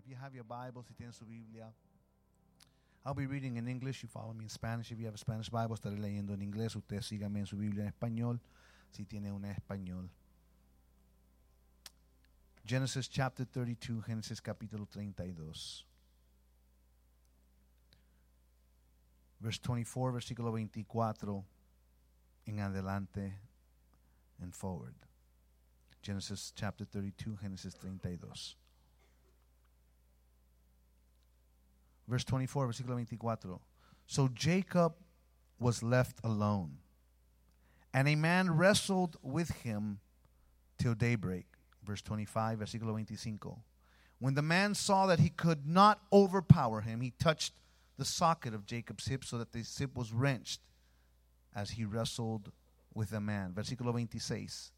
If you have your Bible, si tienen su Biblia, I'll be reading in English. You follow me in Spanish. If you have a Spanish Bible, estaré leyendo en inglés. Usted sígame en su Biblia en español, si tiene una español. Genesis chapter 32, Génesis capítulo 32. Verse 24, versículo 24 en adelante and forward. Genesis chapter 32, Génesis 32. Verse 24, versículo 24. So Jacob was left alone, and a man wrestled with him till daybreak. Verse 25, versículo 25. When the man saw that he could not overpower him, he touched the socket of Jacob's hip so that the hip was wrenched as he wrestled with the man. Versículo 26.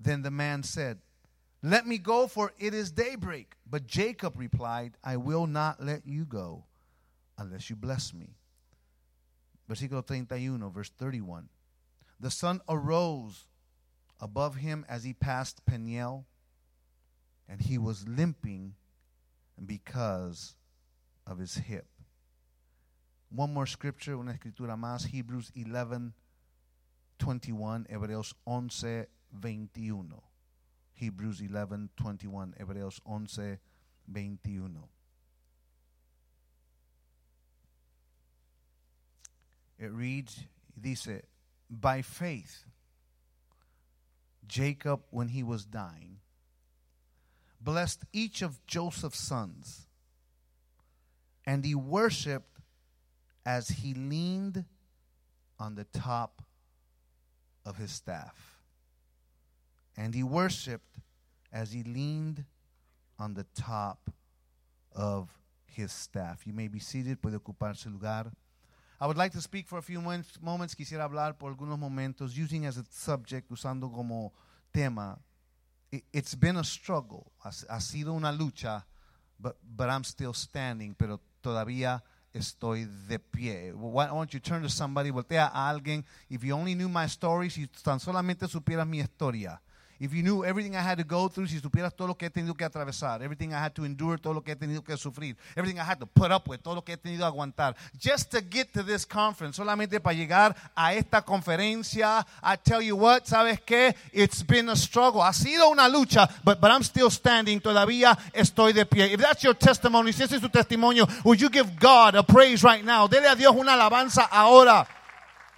Then the man said, Let me go, for it is daybreak. But Jacob replied, I will not let you go unless you bless me. Versículo 31, verse 31. The sun arose above him as he passed Peniel, and he was limping because of his hip. One more scripture, una escritura más, Hebrews 11, 21, Hebreos 11, 21. Hebrews 11, 21, Hebreos 11, 21. It reads, dice, by faith, Jacob, when he was dying, blessed each of Joseph's sons, and he worshiped as he leaned on the top of his staff. And he worshiped as he leaned on the top of his staff. You may be seated, puede ocupar su lugar. I would like to speak for a few moments. Quisiera hablar por algunos momentos, using as a subject, usando como tema. It's been a struggle. Ha, sido una lucha, but, but I'm still standing, pero todavía estoy de pie. Why don't you turn to somebody, voltea a alguien. If you only knew my story, si tan solamente supieras mi historia. If you knew everything I had to go through, si supieras todo lo que he tenido que atravesar, everything I had to endure, todo lo que he tenido que sufrir, everything I had to put up with, todo lo que he tenido que aguantar, just to get to this conference, solamente para llegar a esta conferencia, I tell you what, ¿sabes qué? It's been a struggle. Ha sido una lucha, but, but I'm still standing, todavía estoy de pie. If that's your testimony, si ese es tu testimonio, would you give God a praise right now? Dele a Dios una alabanza ahora.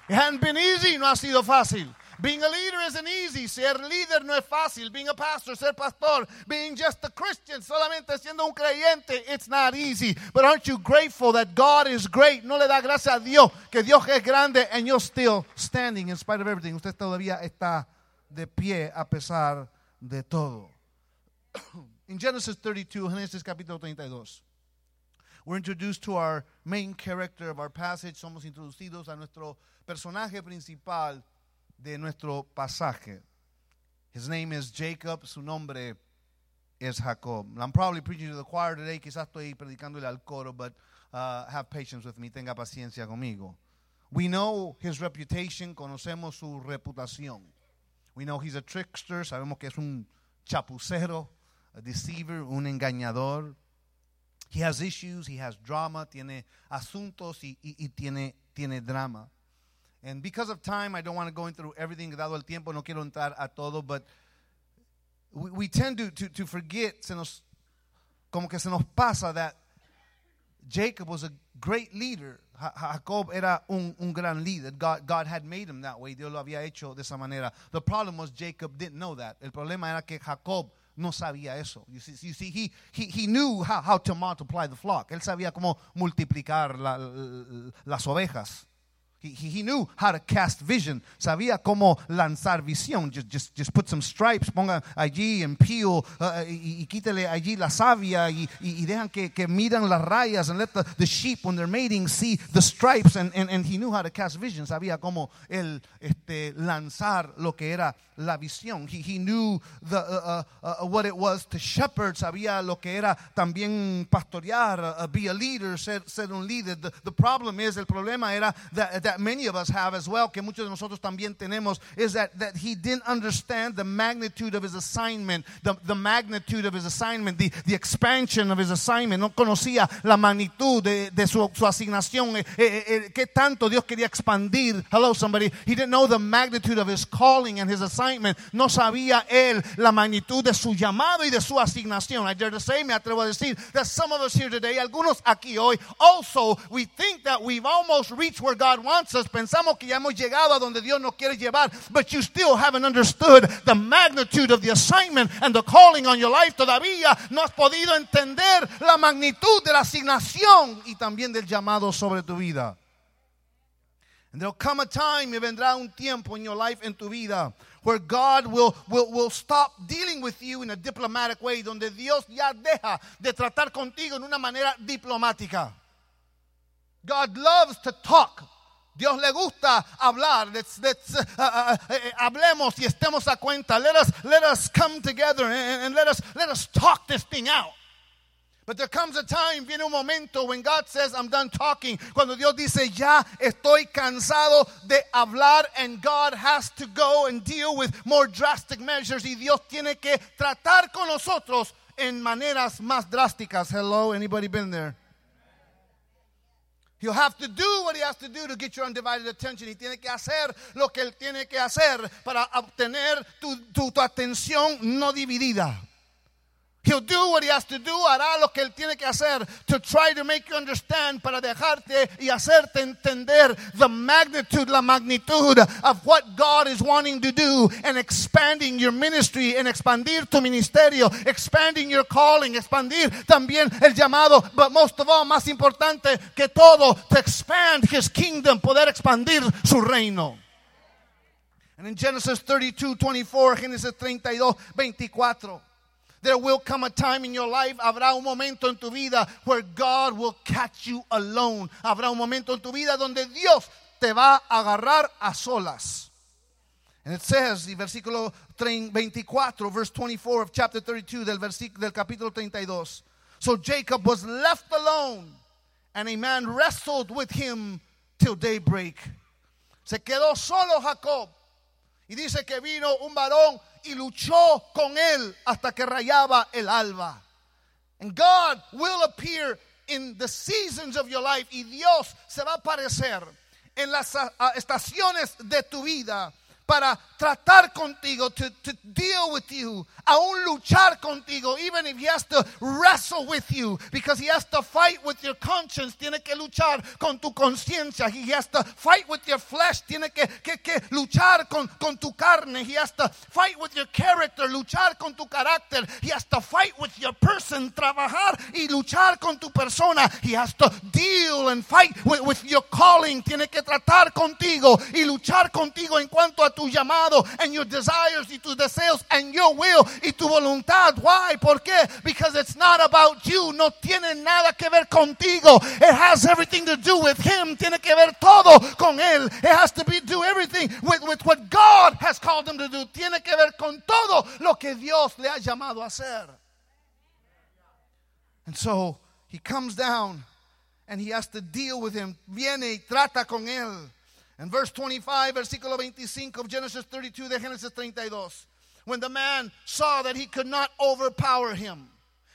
It hasn't been easy, no ha sido fácil. Being a leader isn't easy. Ser líder no es fácil. Being a pastor, ser pastor, being just a Christian, solamente siendo un creyente, it's not easy. But aren't you grateful that God is great? No le da gracias a Dios que Dios es grande and you're still standing in spite of everything. Usted todavía está de pie a pesar de todo. In Genesis 32, Genesis capítulo 32. We're introduced to our main character of our passage. Somos introducidos a nuestro personaje principal de nuestro pasaje. His name is Jacob, su nombre es Jacob. I'm probably preaching to the choir today, quizás estoy predicándole al coro, but uh, have patience with me, tenga paciencia conmigo. We know his reputation, conocemos su reputación. We know he's a trickster, sabemos que es un chapucero, a deceiver, un engañador. He has issues, he has drama, tiene asuntos y, y, y tiene, tiene drama. And because of time, I don't want to go into everything, dado el tiempo, no quiero entrar a todo, but we, we tend to, to, to forget, se nos, como que se nos pasa that Jacob was a great leader. Jacob era un, un gran líder. God, God had made him that way. Dios lo había hecho de esa manera. The problem was Jacob didn't know that. El problema era que Jacob no sabía eso. You see, you see he, he, he knew how, how to multiply the flock. Él sabía cómo multiplicar la, las ovejas. He, he, knew how to cast vision. Sabía cómo lanzar visión. Just, just, just put some stripes, ponga allí en peel uh, y, y, quítele allí la savia y, y, y dejan que, que miran las rayas and let the, the sheep when they're mating see the stripes and, and, and he knew how to cast vision. Sabía cómo el este, lanzar lo que era la visión. He, he knew the, uh, uh, uh what it was to shepherd. Sabía lo que era también pastorear, uh, be a leader, ser, ser un líder. The, the problem is, el problema era that, that that many of us have as well, que muchos de nosotros también tenemos, is that, that he didn't understand the magnitude of his assignment, the, the magnitude of his assignment, the, the expansion of his assignment. No conocía la magnitud de, de su, su asignación, eh, eh, eh, qué tanto Dios quería expandir. Hello, somebody. He didn't know the magnitude of his calling and his assignment. No sabía él la magnitud de su llamado y de su asignación. I dare to say, me atrevo a decir, that some of us here today, algunos aquí hoy, also we think that we've almost reached where God wants Pensamos que ya hemos llegado a donde Dios nos quiere llevar, but you still haven't understood the magnitude of the assignment and the calling on your life. Todavía no has podido entender la magnitud de la asignación y también del llamado sobre tu vida. And there'll come a time, y vendrá un tiempo in your life, en tu vida, where God will, will, will stop dealing with you in a diplomatic way, donde Dios ya deja de tratar contigo en una manera diplomática. God loves to talk. Dios le gusta hablar. Let's, let's, uh, uh, uh, hablemos y estemos a cuenta. Let us, let us come together and, and let, us, let us talk this thing out. But there comes a time, viene un momento when God says, I'm done talking. Cuando Dios dice, ya estoy cansado de hablar, and God has to go and deal with more drastic measures. Y Dios tiene que tratar con nosotros en maneras más drásticas. Hello, anybody been there? He'll have to do what he has to do to get your undivided attention. Y tiene que hacer lo que él tiene que hacer para obtener tu, tu, tu atención no dividida. He'll do what he has to do, hará lo que él tiene que hacer to try to make you understand, para dejarte y hacerte entender the magnitude, la magnitud of what God is wanting to do and expanding your ministry and expandir tu ministerio, expanding your calling, expandir también el llamado, but most of all, más importante que todo, to expand his kingdom, poder expandir su reino. And in Genesis 32, 24, Génesis 32, 24. There will come a time in your life, habrá un momento en tu vida where God will catch you alone. Habrá un momento en tu vida donde Dios te va a agarrar a solas. And it says, the versículo 24, verse 24 of chapter 32 del, del capítulo 32. So Jacob was left alone, and a man wrestled with him till daybreak. Se quedó solo Jacob. Y dice que vino un varón y luchó con él hasta que rayaba el alba. And God will appear in the seasons of your life y Dios se va a aparecer en las uh, estaciones de tu vida para tratar contigo, to, to deal with you, aún luchar contigo, even if he has to wrestle with you, because he has to fight with your conscience, tiene que luchar con tu conciencia, he has to fight with your flesh, tiene que, que, que luchar con, con tu carne, he has to fight with your character, luchar con tu carácter, he has to fight with your person, trabajar y luchar con tu persona, he has to deal and fight with, with your calling, tiene que tratar contigo y luchar contigo en cuanto a tu llamado and your desires y tus deseos and your will y tu voluntad. Why? ¿Por qué? Because it's not about you. No tiene nada que ver contigo. It has everything to do with him. Tiene que ver todo con él. It has to be do everything with, with what God has called him to do. Tiene que ver con todo lo que Dios le ha llamado a hacer. And so he comes down and he has to deal with him. Viene y trata con él. And verse 25, versículo 25 of Genesis 32 de Génesis 32. When the man saw that he could not overpower him,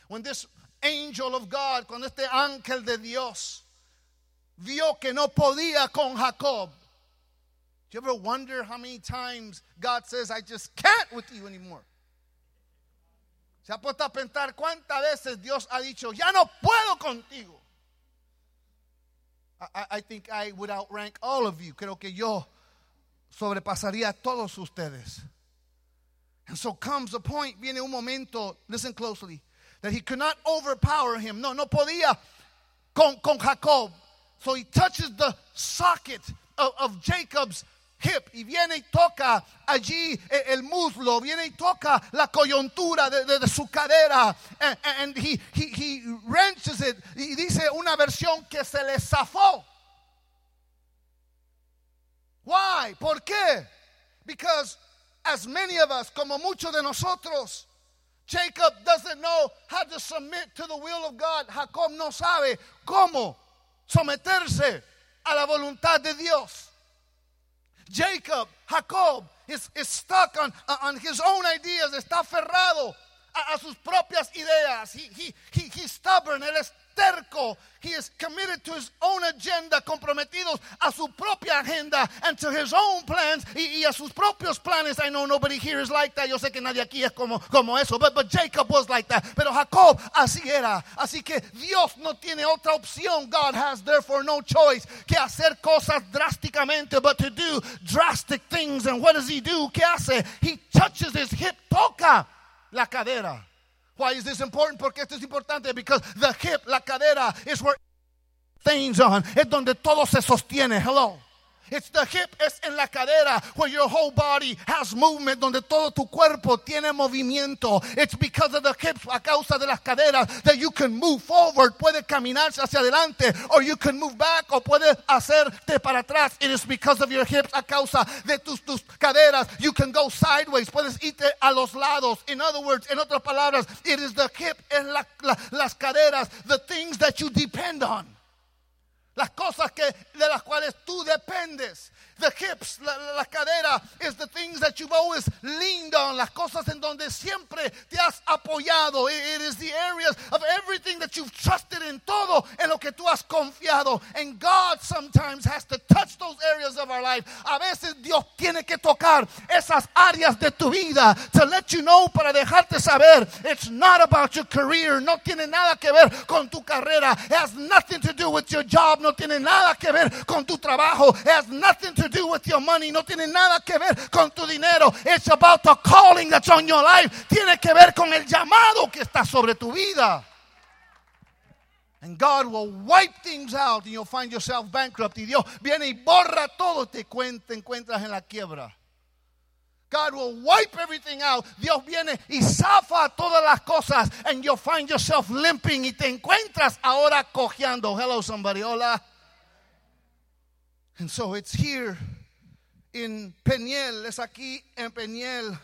when this angel of God, cuando este ángel de Dios vio que no podía con Jacob. Do you ever wonder how many times God says, I just can't with you anymore? Se ha puesto a pensar cuántas veces Dios ha dicho, ya no puedo contigo. I, I think I would outrank all of you. Creo que yo sobrepasaría a todos ustedes. And so comes the point, viene un momento, listen closely, that he could not overpower him. No, no podía con, con Jacob. So he touches the socket of, of Jacob's hip y viene y toca allí el muslo, viene y toca la coyuntura de, de, de su cadera and, and he, he, he wrenches it y dice una versión que se le zafó. Why? ¿Por qué? Because as many of us, como muchos de nosotros, Jacob doesn't know how to submit to the will of God. Jacob no sabe cómo someterse a la voluntad de Dios. Jacob, Jacob, is, is stuck on, uh, on his own ideas, está aferrado a, a sus propias ideas. He, he, he, he's stubborn, él es terco. He is committed to his own agenda, comprometidos a su propia agenda and to his own plans y, y, a sus propios planes. I know nobody here is like that. Yo sé que nadie aquí es como, como eso. But, but Jacob was like that. Pero Jacob así era. Así que Dios no tiene otra opción. God has therefore no choice que hacer cosas drásticamente, but to do drastic things. And what does he do? ¿Qué hace? He touches his hip, toca la cadera. Why is this important? Porque esto es importante. Because the hip, la cadera, is where things on. Es donde todo se sostiene. Hello. It's the hip, es en la cadera where your whole body has movement, donde todo tu cuerpo tiene movimiento. It's because of the hips, a causa de las caderas, that you can move forward, puede caminarse hacia adelante, or you can move back, o puede hacerte para atrás. It is because of your hips, a causa de tus, tus caderas. You can go sideways, puedes irte a los lados. In other words, en otras palabras, it is the hip, es la, la, las caderas, the things that you depend on. Las cosas que, de las cuales tú dependes. The hips, la, la, cadera, is the things that you've always leaned on. Las cosas en donde siempre te has apoyado. It, it is the areas of everything that you've trusted in todo, en lo que tú has confiado. And God sometimes has to touch those areas of our life. A veces Dios tiene que tocar esas áreas de tu vida to let you know, para dejarte saber, it's not about your career. No tiene nada que ver con tu carrera. It has nothing to do with your job. No tiene nada que ver con tu trabajo. It has nothing to do with your money. No tiene nada que ver con tu dinero. It's about the calling that's on your life. Tiene que ver con el llamado que está sobre tu vida. And God will wipe things out and you'll find yourself bankrupt. Y Dios viene y borra todo. Te, encuentras en la quiebra. God will wipe everything out. Dios viene y zafa todas las cosas. And you'll find yourself limping. Y te encuentras ahora cojeando. Hello, somebody. Hola. And so it's here in Peniel, es aquí en Peniel,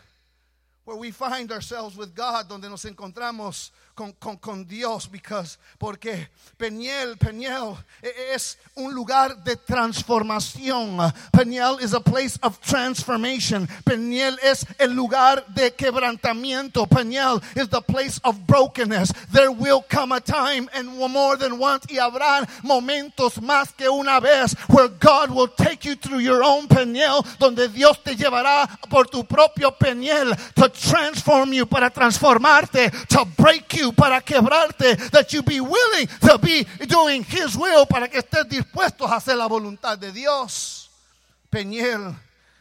where we find ourselves with God, donde nos encontramos con, con, con Dios, because, porque Peniel, Peniel es un lugar de transformación. Peniel is a place of transformation. Peniel es el lugar de quebrantamiento. Peniel is the place of brokenness. There will come a time, and more than once, y habrá momentos más que una vez, where God will take you through your own Peniel, donde Dios te llevará por tu propio Peniel to transform you, para transformarte, to break you para quebrarte, that you be willing to be doing His will, para que estés dispuestos a hacer la voluntad de Dios. Peñel,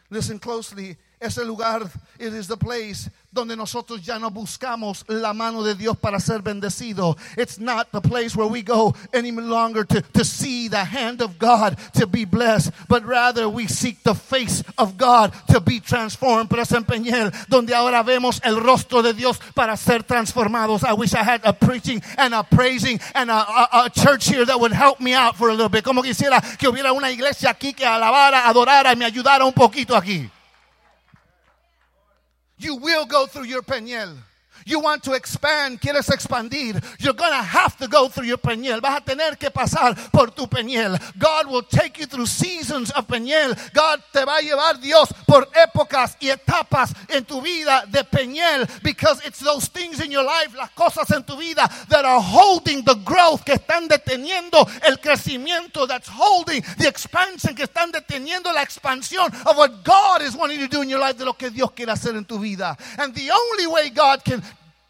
listen closely, ese lugar, it is the place donde nosotros ya no buscamos la mano de Dios para ser bendecido. It's not the place where we go any longer to, to see the hand of God to be blessed, but rather we seek the face of God to be transformed. Es Peñel donde ahora vemos el rostro de Dios para ser transformados. I wish I had a preaching and a praising and a, a, a church here that would help me out for a little bit. Como quisiera que hubiera una iglesia aquí que alabara, adorara y me ayudara un poquito aquí. You will go through your peñel. You want to expand, quieres expandir. You're going to have to go through your peñel. Vas a tener que pasar por tu peñel. God will take you through seasons of peñel. God te va a llevar Dios por épocas y etapas en tu vida de peñel because it's those things in your life, las cosas en tu vida that are holding the growth, que están deteniendo el crecimiento, that's holding the expansion, que están deteniendo la expansión of what God is wanting to do in your life, de lo que Dios quiere hacer en tu vida. And the only way God can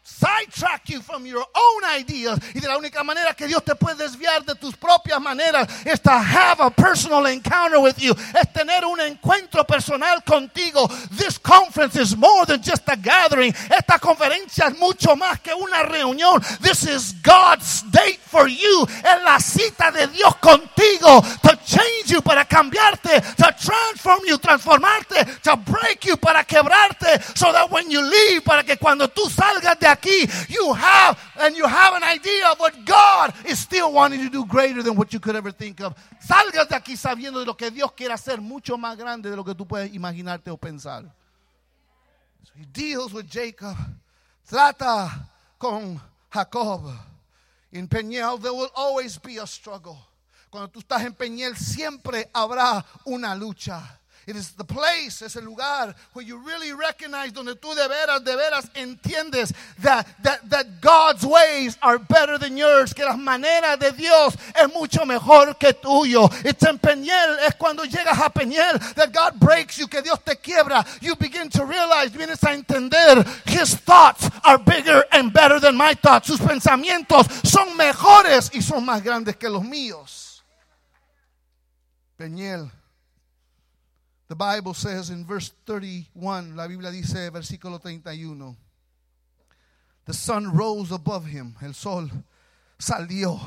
sidetrack you from your own ideas. Y de la única manera que Dios te puede desviar de tus propias maneras es to have a personal encounter with you. Es tener un encuentro personal contigo. This conference is more than just a gathering. Esta conferencia es mucho más que una reunión. This is God's date for you. Es la cita de Dios contigo. To change you, para cambiarte. To transform you, transformarte. To break you, para quebrarte. So that when you leave, para que cuando tú salgas de aquí, you have and you have an idea of what God is still wanting to do greater than what you could ever think of. Salgas de aquí sabiendo de lo que Dios quiere hacer mucho más grande de lo que tú puedes imaginarte o pensar. So he deals with Jacob. Trata con Jacob. In Peniel there will always be a struggle. Cuando tú estás en Peniel siempre habrá una lucha. It is the place, es el lugar where you really recognize donde tú de veras, de veras entiendes that, that, that God's ways are better than yours, que las maneras de Dios es mucho mejor que tuyo. It's en Peniel, es cuando llegas a Peniel, that God breaks you, que Dios te quiebra. You begin to realize, vienes a entender, His thoughts are bigger and better than my thoughts. Sus pensamientos son mejores y son más grandes que los míos. Peniel. The Bible says in verse 31, la Biblia dice, versículo 31, the sun rose above him, el sol salió.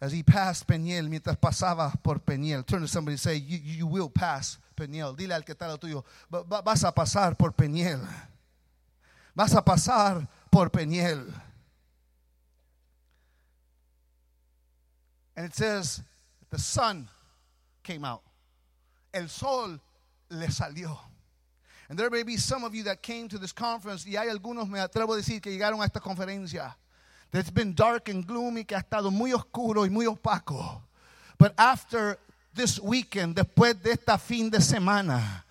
As he passed Peniel, mientras pasaba por Peniel. Turn to somebody and say, you, you will pass Peniel. Dile al que está lo tuyo, vas a pasar por Peniel. Vas a pasar por Peniel. And it says, the sun came out el sol le salió. And there may be some of you that came to this conference, y hay algunos, me atrevo a decir, que llegaron a esta conferencia. That's been dark and gloomy, que ha estado muy oscuro y muy opaco. But after this weekend, después de esta fin de semana,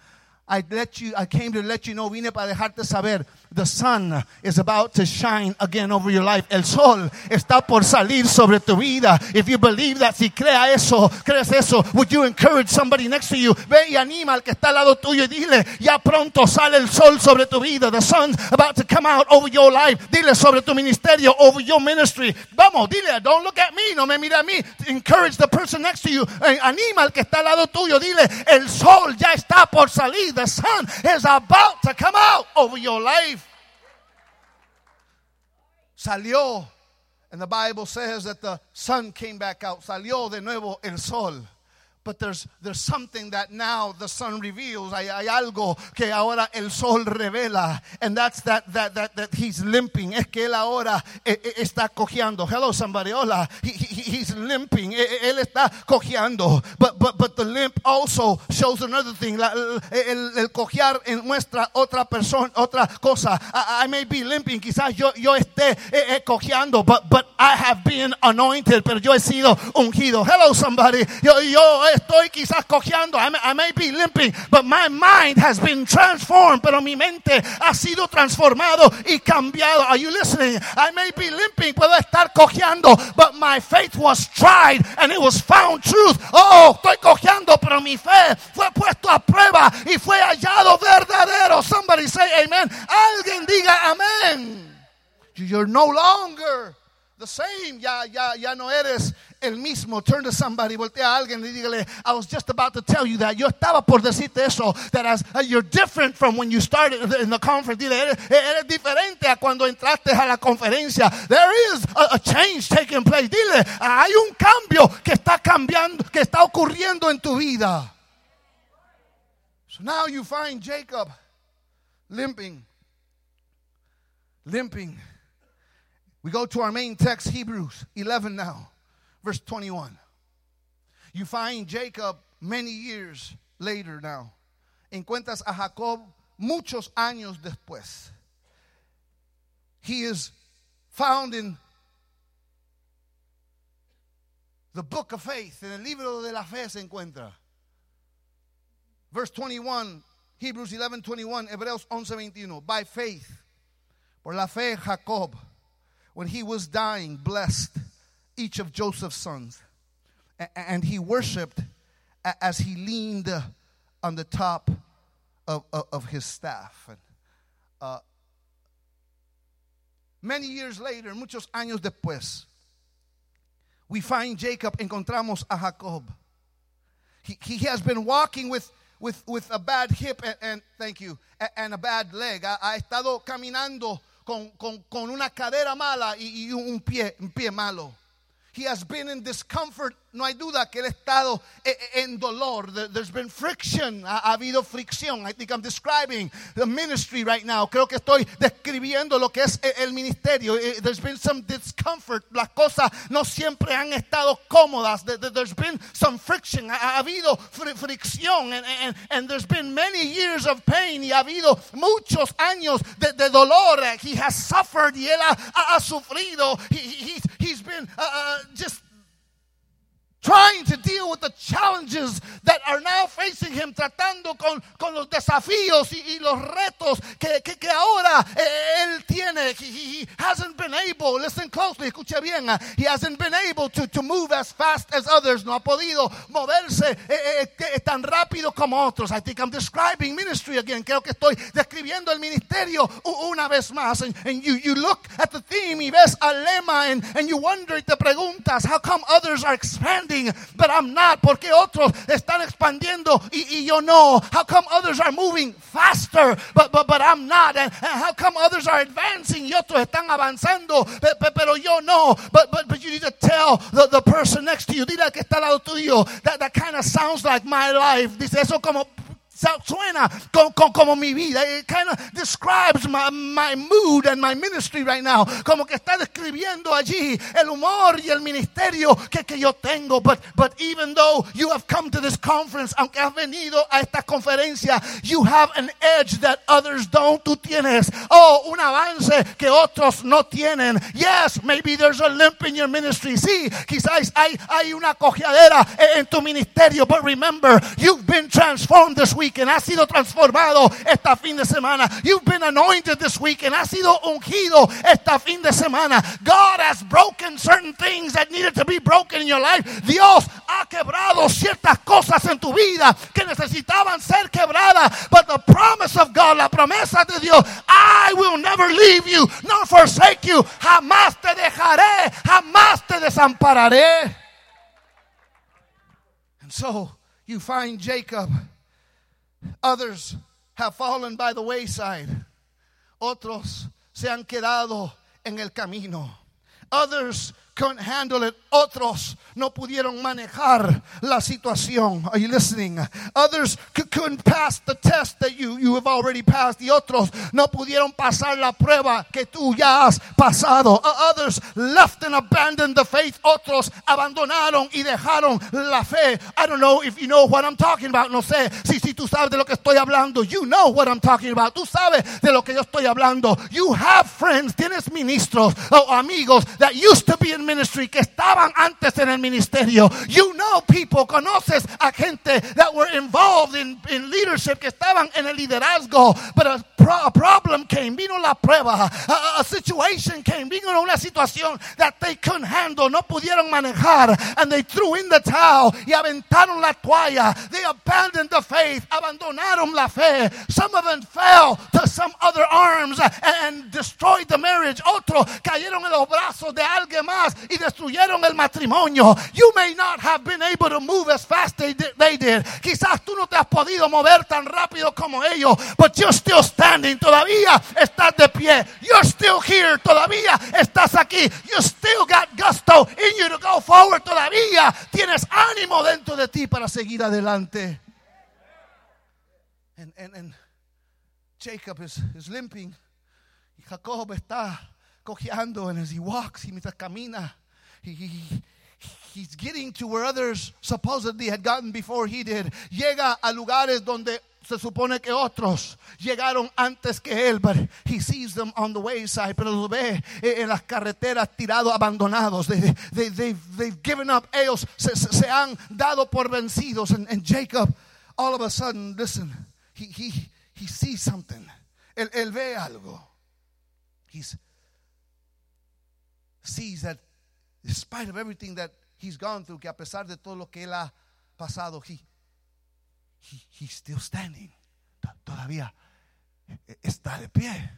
I let you I came to let you know, vine para dejarte saber, the sun is about to shine again over your life. El sol está por salir sobre tu vida. If you believe that, si crea eso, crees eso, would you encourage somebody next to you? Ve y anima al que está al lado tuyo y dile, ya pronto sale el sol sobre tu vida. The sun's about to come out over your life. Dile sobre tu ministerio, over your ministry. Vamos, dile, don't look at me, no me mira a mí. Encourage the person next to you. Eh, anima al que está al lado tuyo, dile, el sol ya está por salir. The sun is about to come out over your life. Salió. And the Bible says that the sun came back out. Salió de nuevo el sol. But there's, there's something that now the sun reveals. Hay, hay, algo que ahora el sol revela. And that's that, that, that, that he's limping. Es que él ahora eh, eh, está cojeando. Hello, somebody. Hola. He, he, he's limping. Él está cojeando. But, but, but the limp also shows another thing. La, el, el, cojear muestra otra persona, otra cosa. I, I, may be limping. Quizás yo, yo esté eh, eh, cojeando. But, but I have been anointed. Pero yo he sido ungido. Hello, somebody. Yo, yo estoy quizás cojeando. I may, I may be limping, but my mind has been transformed. Pero mi mente ha sido transformado y cambiado. Are you listening? I may be limping, puedo estar cojeando, but my faith was tried and it was found truth. Oh, estoy cojeando, pero mi fe fue puesto a prueba y fue hallado verdadero. Somebody say amen. Alguien diga amén. You're no longer the same. Ya, ya, ya no eres el mismo. Turn to somebody, voltea a alguien y dígale, I was just about to tell you that. Yo estaba por decirte eso, that as uh, you're different from when you started in the conference. Dile, eres, eres diferente a cuando entraste a la conferencia. There is a, a change taking place. Dile, hay un cambio que está cambiando, que está ocurriendo en tu vida. So now you find Jacob limping, limping. We go to our main text, Hebrews 11 now verse 21. You find Jacob many years later now. Encuentras a Jacob muchos años después. He is found in the book of faith. En el libro de la fe se encuentra. Verse 21, Hebrews 11, 21, Hebreos 11, 21. By faith, por la fe, Jacob, when he was dying, blessed each of Joseph's sons. And he worshiped as he leaned on the top of, of, of his staff. And, uh, many years later, muchos años después, we find Jacob, encontramos a Jacob. He, he has been walking with, with, with a bad hip and, and thank you, and, a bad leg. Ha, ha estado caminando con, con, con, una cadera mala y, un, pie, un pie malo. He has been in discomfort no hay duda que él ha estado en dolor. There's been friction. Ha, habido fricción. I think I'm describing the ministry right now. Creo que estoy describiendo lo que es el ministerio. Eh, there's been some discomfort. Las cosas no siempre han estado cómodas. There's been some friction. Ha, habido fricción. And, and, and, there's been many years of pain. Y ha habido muchos años de, de dolor. He has suffered. Y él ha, ha, ha sufrido. He, he, he's been uh, uh, just trying to deal with the challenges that are now facing him, tratando con, con los desafíos y, y los retos que, que, que ahora eh, él tiene. He, he, hasn't been able, listen closely, escuche bien, uh, he hasn't been able to, to move as fast as others. No ha podido moverse eh, eh, tan rápido como otros. I think I'm describing ministry again. Creo que estoy describiendo el ministerio una vez más. And, and you, you look at the theme y ves al lema and, and you wonder y te preguntas, how come others are expanding? But I'm not. Porque otros están expandiendo y, y yo no. How come others are moving faster, but, but, but I'm not? And, and how come others are advancing y otros están avanzando, pero, pero yo no? But, but, but you need to tell the, the person next to you, dile que está al lado tuyo, that, that kind of sounds like my life. Dice eso como suena como, mi vida. It kind of describes my, my mood and my ministry right now. Como que está describiendo allí el humor y el ministerio que, que yo tengo. But, but even though you have come to this conference, aunque has venido a esta conferencia, you have an edge that others don't. Tú tienes, oh, un avance que otros no tienen. Yes, maybe there's a limp in your ministry. Sí, quizás hay, hay una cojeadera en tu ministerio. But remember, you've been transformed this week weekend, has sido transformado esta fin de semana. You've been anointed this weekend, has sido ungido esta fin de semana. God has broken certain things that needed to be broken in your life. Dios ha quebrado ciertas cosas en tu vida que necesitaban ser quebradas. But the promise of God, la promesa de Dios, I will never leave you nor forsake you. Jamás te dejaré, jamás te desampararé. And so you find Jacob Others have fallen by the wayside. Otros se han quedado en el camino. Others couldn't handle it. Otros no pudieron manejar la situación. Are you listening? Others couldn't pass the test that you, you have already passed. Y otros no pudieron pasar la prueba que tú ya has pasado. Others left and abandoned the faith. Otros abandonaron y dejaron la fe. I don't know if you know what I'm talking about. No sé si, si tú sabes de lo que estoy hablando. You know what I'm talking about. Tú sabes de lo que yo estoy hablando. You have friends. Tienes ministros o amigos that used to be in ministry que estaban antes en el ministerio. You know people, conoces a gente that were involved in, in leadership que estaban en el liderazgo. But a, pro, a problem came, vino la prueba. A, a, situation came, vino una situación that they couldn't handle, no pudieron manejar. And they threw in the towel y aventaron la toalla. They abandoned the faith, abandonaron la fe. Some of them fell to some other arms and, and destroyed the marriage. Otros cayeron en los brazos de alguien más y destruyeron el matrimonio. You may not have been able to move as fast as they did. Quizás tú no te has podido mover tan rápido como ellos, but you're still standing. Todavía estás de pie. You're still here. Todavía estás aquí. You still got gusto in you to go forward. Todavía tienes ánimo dentro de ti para seguir adelante. And, and, Jacob is, is limping. Jacob está cojeando, and as he walks, y mientras camina, he, he, he's getting to where others supposedly had gotten before he did. Llega a lugares donde se supone que otros llegaron antes que él, but he sees them on the wayside, pero lo ve en las carreteras tirados, abandonados. They, they, they've, they've given up. Ellos se, se han dado por vencidos. And, and, Jacob, all of a sudden, listen, he, he, he sees something. Él, él ve algo. He's sees that despite of everything that he's gone through, que a pesar de todo lo que él ha pasado, he, he, he's still standing. Todavía está de pie.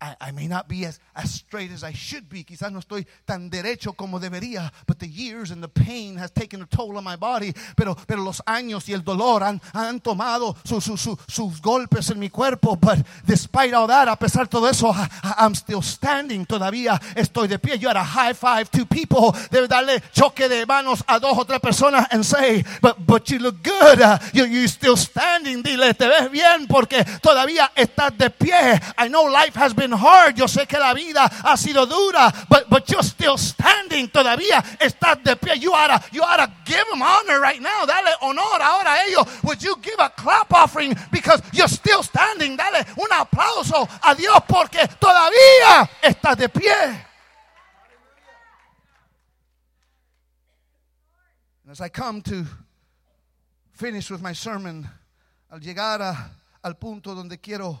I, I, may not be as, as straight as I should be. Quizás no estoy tan derecho como debería. But the years and the pain has taken a toll on my body. Pero, pero los años y el dolor han, han tomado su, su, su, sus golpes en mi cuerpo. But despite all that, a pesar de todo eso, I, I'm still standing. Todavía estoy de pie. You had a high five to people. Debe darle choque de manos a dos o tres personas and say, but, but you look good. You, you're still standing. Dile, te ves bien porque todavía estás de pie. I know life has been hard. Yo sé que la vida ha sido dura, but, but you're still standing. Todavía estás de pie. You ought to, you ought to give them honor right now. Dale honor ahora a ellos. Would you give a clap offering because you're still standing? Dale un aplauso a Dios porque todavía estás de pie. As I come to finish with my sermon, al llegar a, al punto donde quiero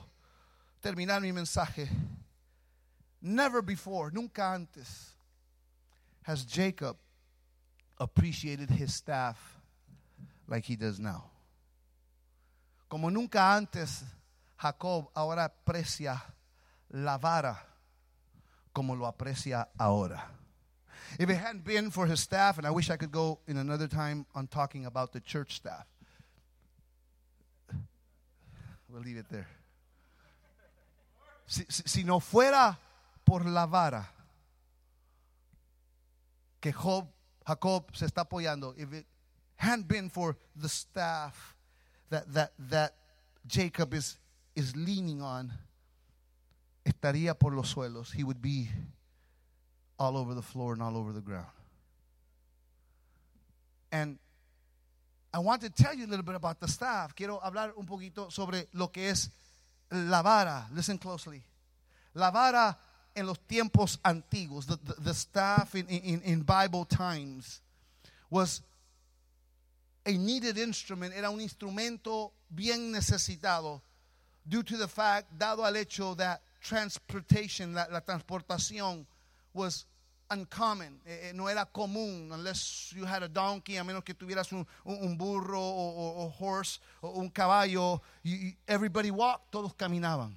terminar mi mensaje, never before, nunca antes, has Jacob appreciated his staff like he does now. Como nunca antes, Jacob ahora aprecia la vara como lo aprecia ahora. If it hadn't been for his staff, and I wish I could go in another time on talking about the church staff. We'll leave it there. Si, si, si no fuera por la vara que Job, Jacob se está apoyando, if it hadn't been for the staff that, that, that Jacob is, is leaning on, estaría por los suelos. He would be all over the floor and all over the ground. And I want to tell you a little bit about the staff. Quiero hablar un poquito sobre lo que es la vara. Listen closely. La vara en los tiempos antiguos, the, the, the staff in, in, in Bible times was a needed instrument, era un instrumento bien necesitado due to the fact, dado al hecho that transportation, la, la transportación was uncommon, eh, eh, no era común, unless you had a donkey, a menos que tuvieras un, un, burro o, o, o horse o un caballo, you, everybody walked, todos caminaban.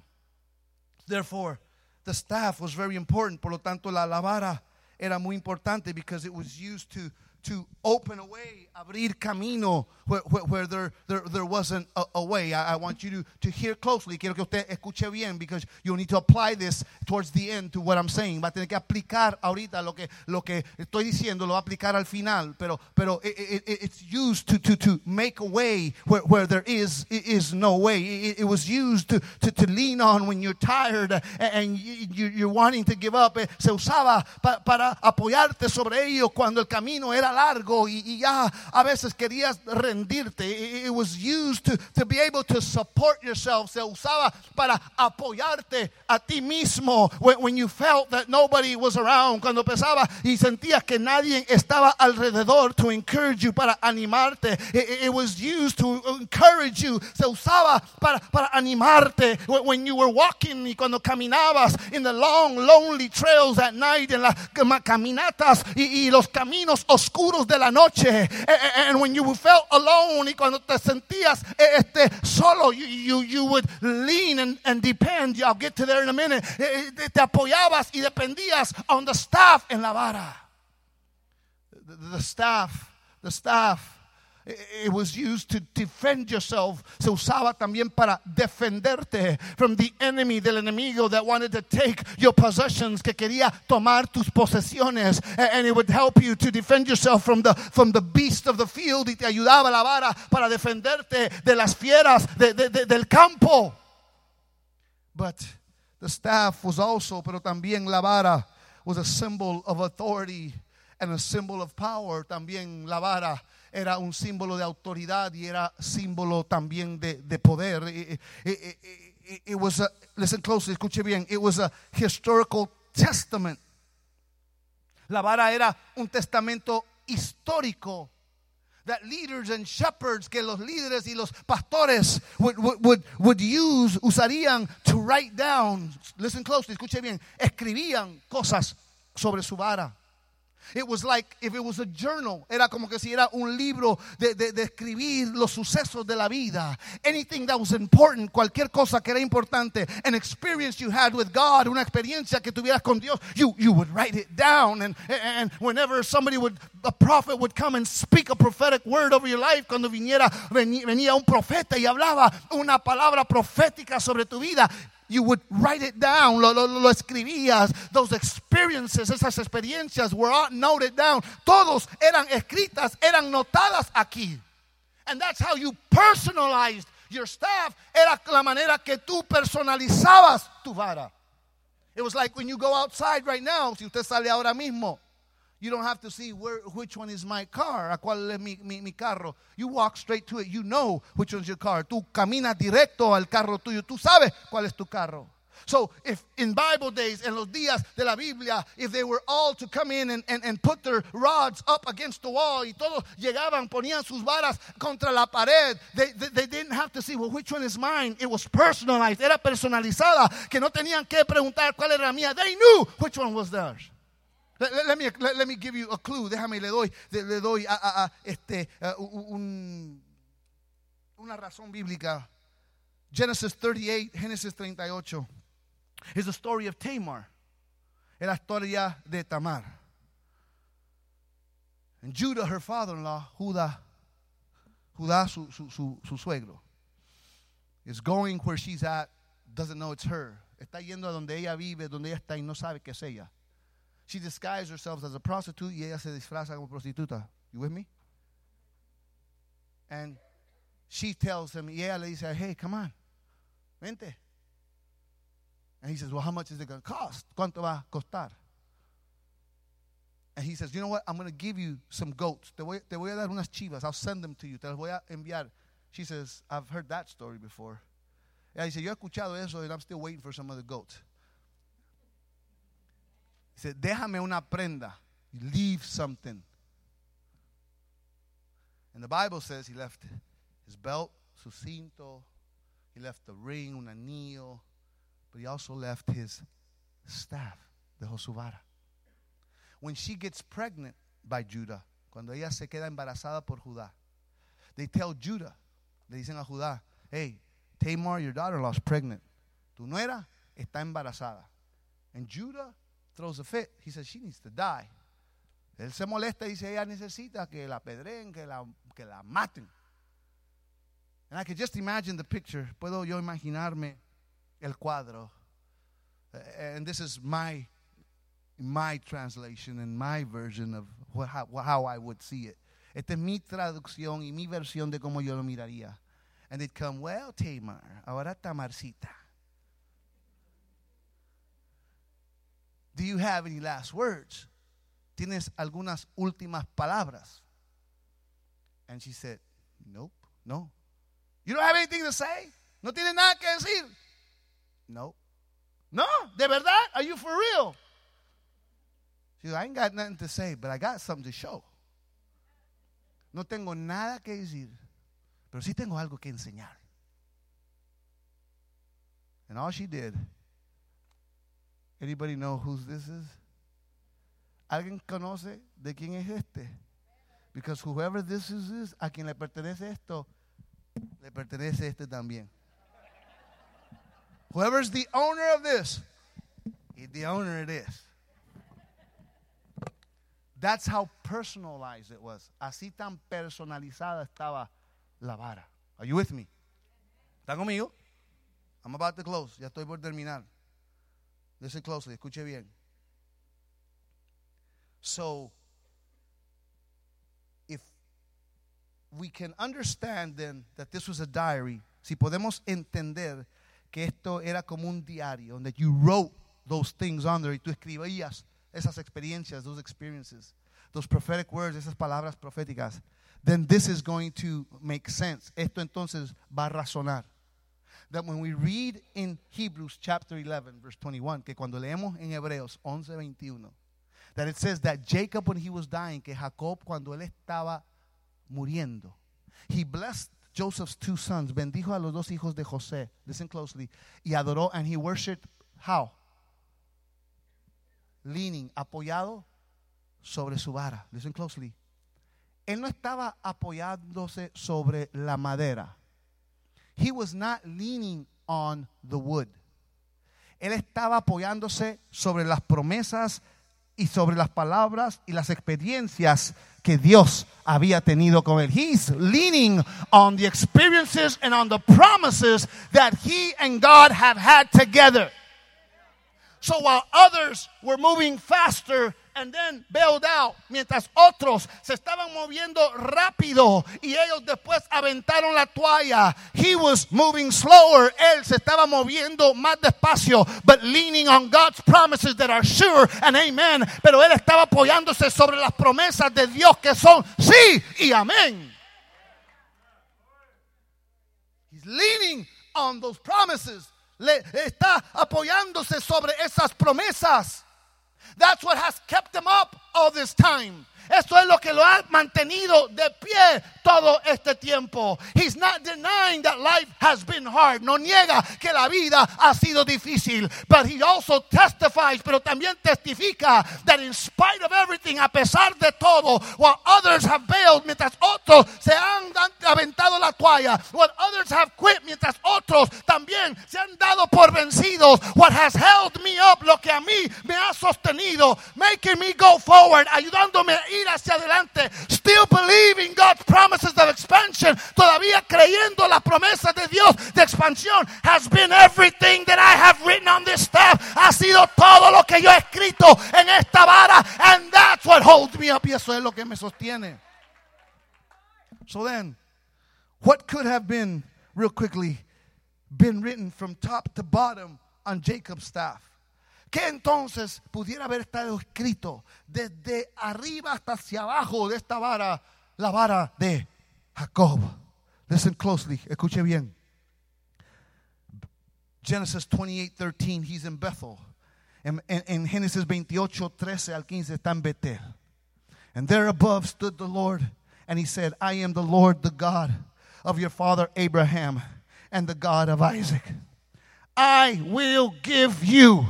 Therefore, the staff was very important, por lo tanto la, la vara era muy importante because it was used to to open a way, abrir camino where, where, where there, there, there wasn't a, a way. I, I want you to, to hear closely. Quiero que usted escuche bien because you need to apply this towards the end to what I'm saying. Va a tener que aplicar ahorita lo que, lo que estoy diciendo, lo va a aplicar al final. Pero, pero it, it, it- it's used to, to, to make a way where, where there is, is no way. It, it was used to, to, to lean on when you're tired and, and you, you're wanting to give up. Eh, Se usaba pa- para apoyarte sobre ello cuando el camino era largo y, y ya a veces querías rendirte. It, was used to, to be able to support yourself. Se usaba para apoyarte a ti mismo when, when you felt that nobody was around. Cuando pensaba y sentías que nadie estaba alrededor to encourage you, para animarte. It, it- was used to encourage you. Se usaba para, para animarte when, when you were walking y cuando caminabas in the long, lonely trails at night, en las cam- caminatas y, y los caminos oscuros de la noche. A- a- And when you felt alone y cuando te sentías eh, este, solo, you, you, you would lean and, and depend. I'll get to there in a minute. Eh, eh, Te apoyabas y dependías on the staff en la vara the, the staff, the staff, it, was used to defend yourself. Se usaba también para defenderte from the enemy, del enemigo that wanted to take your possessions, que quería tomar tus posesiones, and it would help you to defend yourself from the from the beast of the field. Y te ayudaba la vara para defenderte de las fieras de- de- de- del campo. But the staff was also, pero también la vara was a symbol of authority and a symbol of power. También la vara era un símbolo de autoridad y era símbolo también de, de poder. It, was a, listen closely, escuche bien, it was a historical testament. La vara era un testamento histórico that leaders and shepherds, que los líderes y los pastores would, would, would, would use, usarían to write down, listen closely, escuche bien, escribían cosas sobre su vara. It was like if it was a journal. Era como que si era un libro de, de, de escribir los sucesos de la vida. Anything that was important, cualquier cosa que era importante, an experience you had with God, una experiencia que tuvieras con Dios, you, you would write it down. And, and whenever somebody would, a prophet would come and speak a prophetic word over your life, cuando viniera, venía un profeta y hablaba una palabra profética sobre tu vida, you would write it down, lo, lo, lo escribías. Those experiences, esas experiencias were all noted down. Todos eran escritas, eran notadas aquí. And that's how you personalized your staff. Era la manera que tú personalizabas tu vara. It was like when you go outside right now, si usted sale ahora mismo, you don't have to see where, which one is my car, a cuál es mi, mi, mi carro. You walk straight to it. You know which one's your car. Tú caminas directo al carro tuyo. Tú sabes cuál es tu carro. So if in Bible days, en los días de la Biblia, if they were all to come in and, and, and put their rods up against the wall y todos llegaban, ponían sus varas contra la pared, they, they, they didn't have to see, well, which one is mine? It was personalized, era personalizada, que no tenían que preguntar cuál era mía. They knew which one was theirs. Let, me, let, me give you a clue. Déjame, le doy, le, doy a, a- este, un, una razón bíblica. Genesis 38, Génesis 38 is the story of Tamar. Es la historia de Tamar. And Judah, her father-in-law, Judá, Judá, su, su suegro, is going where she's at, doesn't know it's her. Está yendo a donde ella vive, donde ella está y no sabe que es ella. She disguised herself as a prostitute y ella se disfraza como prostituta. You with me? And she tells him, y ella le dice, hey, come on, vente. And he says, well, how much is it going to cost? ¿Cuánto va a costar? And he says, you know what? I'm going to give you some goats. Te voy, te voy a dar unas chivas. I'll send them to you. Te las voy a enviar. She says, I've heard that story before. Ella dice, yo he escuchado eso and I'm still waiting for some of the goats. Dice, déjame una prenda. Leave something. And the Bible says he left his belt, su cinto. He left the ring, un anillo. But he also left his staff, dejó su vara. When she gets pregnant by Judah, cuando ella se queda embarazada por Judá, they tell Judah, le dicen a Judá, hey, Tamar, your daughter-in-law is pregnant. Tu nuera está embarazada. And Judah throws a fit. He says, she needs to die. Él se molesta y dice, ella necesita que la pedreen, que la, que la maten. And I could just imagine the picture. Puedo yo imaginarme el cuadro. Uh, And this is my my translation and my version of how, how I would see it. Esta es mi traducción y mi versión de cómo yo lo miraría. And they'd come, well, Tamar, ahora Tamarcita. Do you have any last words? ¿Tienes algunas últimas palabras? And she said, nope, no. You don't have anything to say? ¿No tienes nada que decir? No. No, de verdad? Are you for real? She said, I ain't got nothing to say, but I got something to show. No tengo nada que decir, pero sí tengo algo que enseñar. And all she did, anybody know who this is? ¿Alguien conoce de quién es este? Because whoever this is, is a quien le pertenece esto, le pertenece este también. Whoever's the owner of this, the owner of this. That's how personalized it was. Así tan personalizada estaba la vara. Are you with me? ¿Están conmigo? I'm about to close. Ya estoy por terminar. Listen closely. Escuche bien. So, if we can understand then that this was a diary, si podemos entender que esto era como un diario, that you wrote those things on there y tú escribías esas experiencias, those experiences, those prophetic words, esas palabras proféticas, then this is going to make sense. Esto entonces va a razonar. That when we read in Hebrews chapter 11, verse 21, que cuando leemos en Hebreos 11, 21, that it says that Jacob when he was dying, que Jacob cuando él estaba muriendo, he blessed Joseph's two sons, bendijo a los dos hijos de José, listen closely, y adoró, and he worshiped how? Leaning, apoyado sobre su vara, listen closely. Él no estaba apoyándose sobre la madera. He was not leaning on the wood. Él estaba apoyándose sobre las promesas y sobre las palabras y las experiencias que Dios había tenido con él. He's leaning on the experiences and on the promises that he and God have had together. So while others were moving faster and then bailed out, mientras otros se estaban moviendo rápido y ellos después aventaron la toalla, he was moving slower. Él se estaba moviendo más despacio, but leaning on God's promises that are sure and amen. Pero él estaba apoyándose sobre las promesas de Dios que son sí y amén. He's leaning on those promises le está apoyándose sobre esas promesas. That's what has kept them up all this time. Esto es lo que lo ha mantenido de pie todo este tiempo. He's not denying that life has been hard. No niega que la vida ha sido difícil. But he also testifies, pero también testifica that in spite of everything, a pesar de todo, while others have bailed, mientras otros se han aventado la toalla, while others have quit, mientras otros también se han dado por vencidos, what has held me up, lo que a mí me ha sostenido, making me go forward, ayudándome a ir hacia adelante, still believing God's promises of expansion, todavía creyendo las promesas de Dios de expansión, has been everything that I have written on this staff. Ha sido todo lo que yo he escrito en esta vara, and that's what holds me up. Y eso es lo que me sostiene. So then, what could have been, real quickly, been written from top to bottom on Jacob's staff? ¿Qué entonces pudiera haber estado escrito desde arriba hasta hacia abajo de esta vara, la vara de Jacob? Listen closely, escuche bien. Genesis 28, 13, he's in Bethel. En, en, en Génesis 28, 13 al 15 está en Betel. And there above stood the Lord, and he said, I am the Lord, the God of your father Abraham, and the God of Isaac. I will give you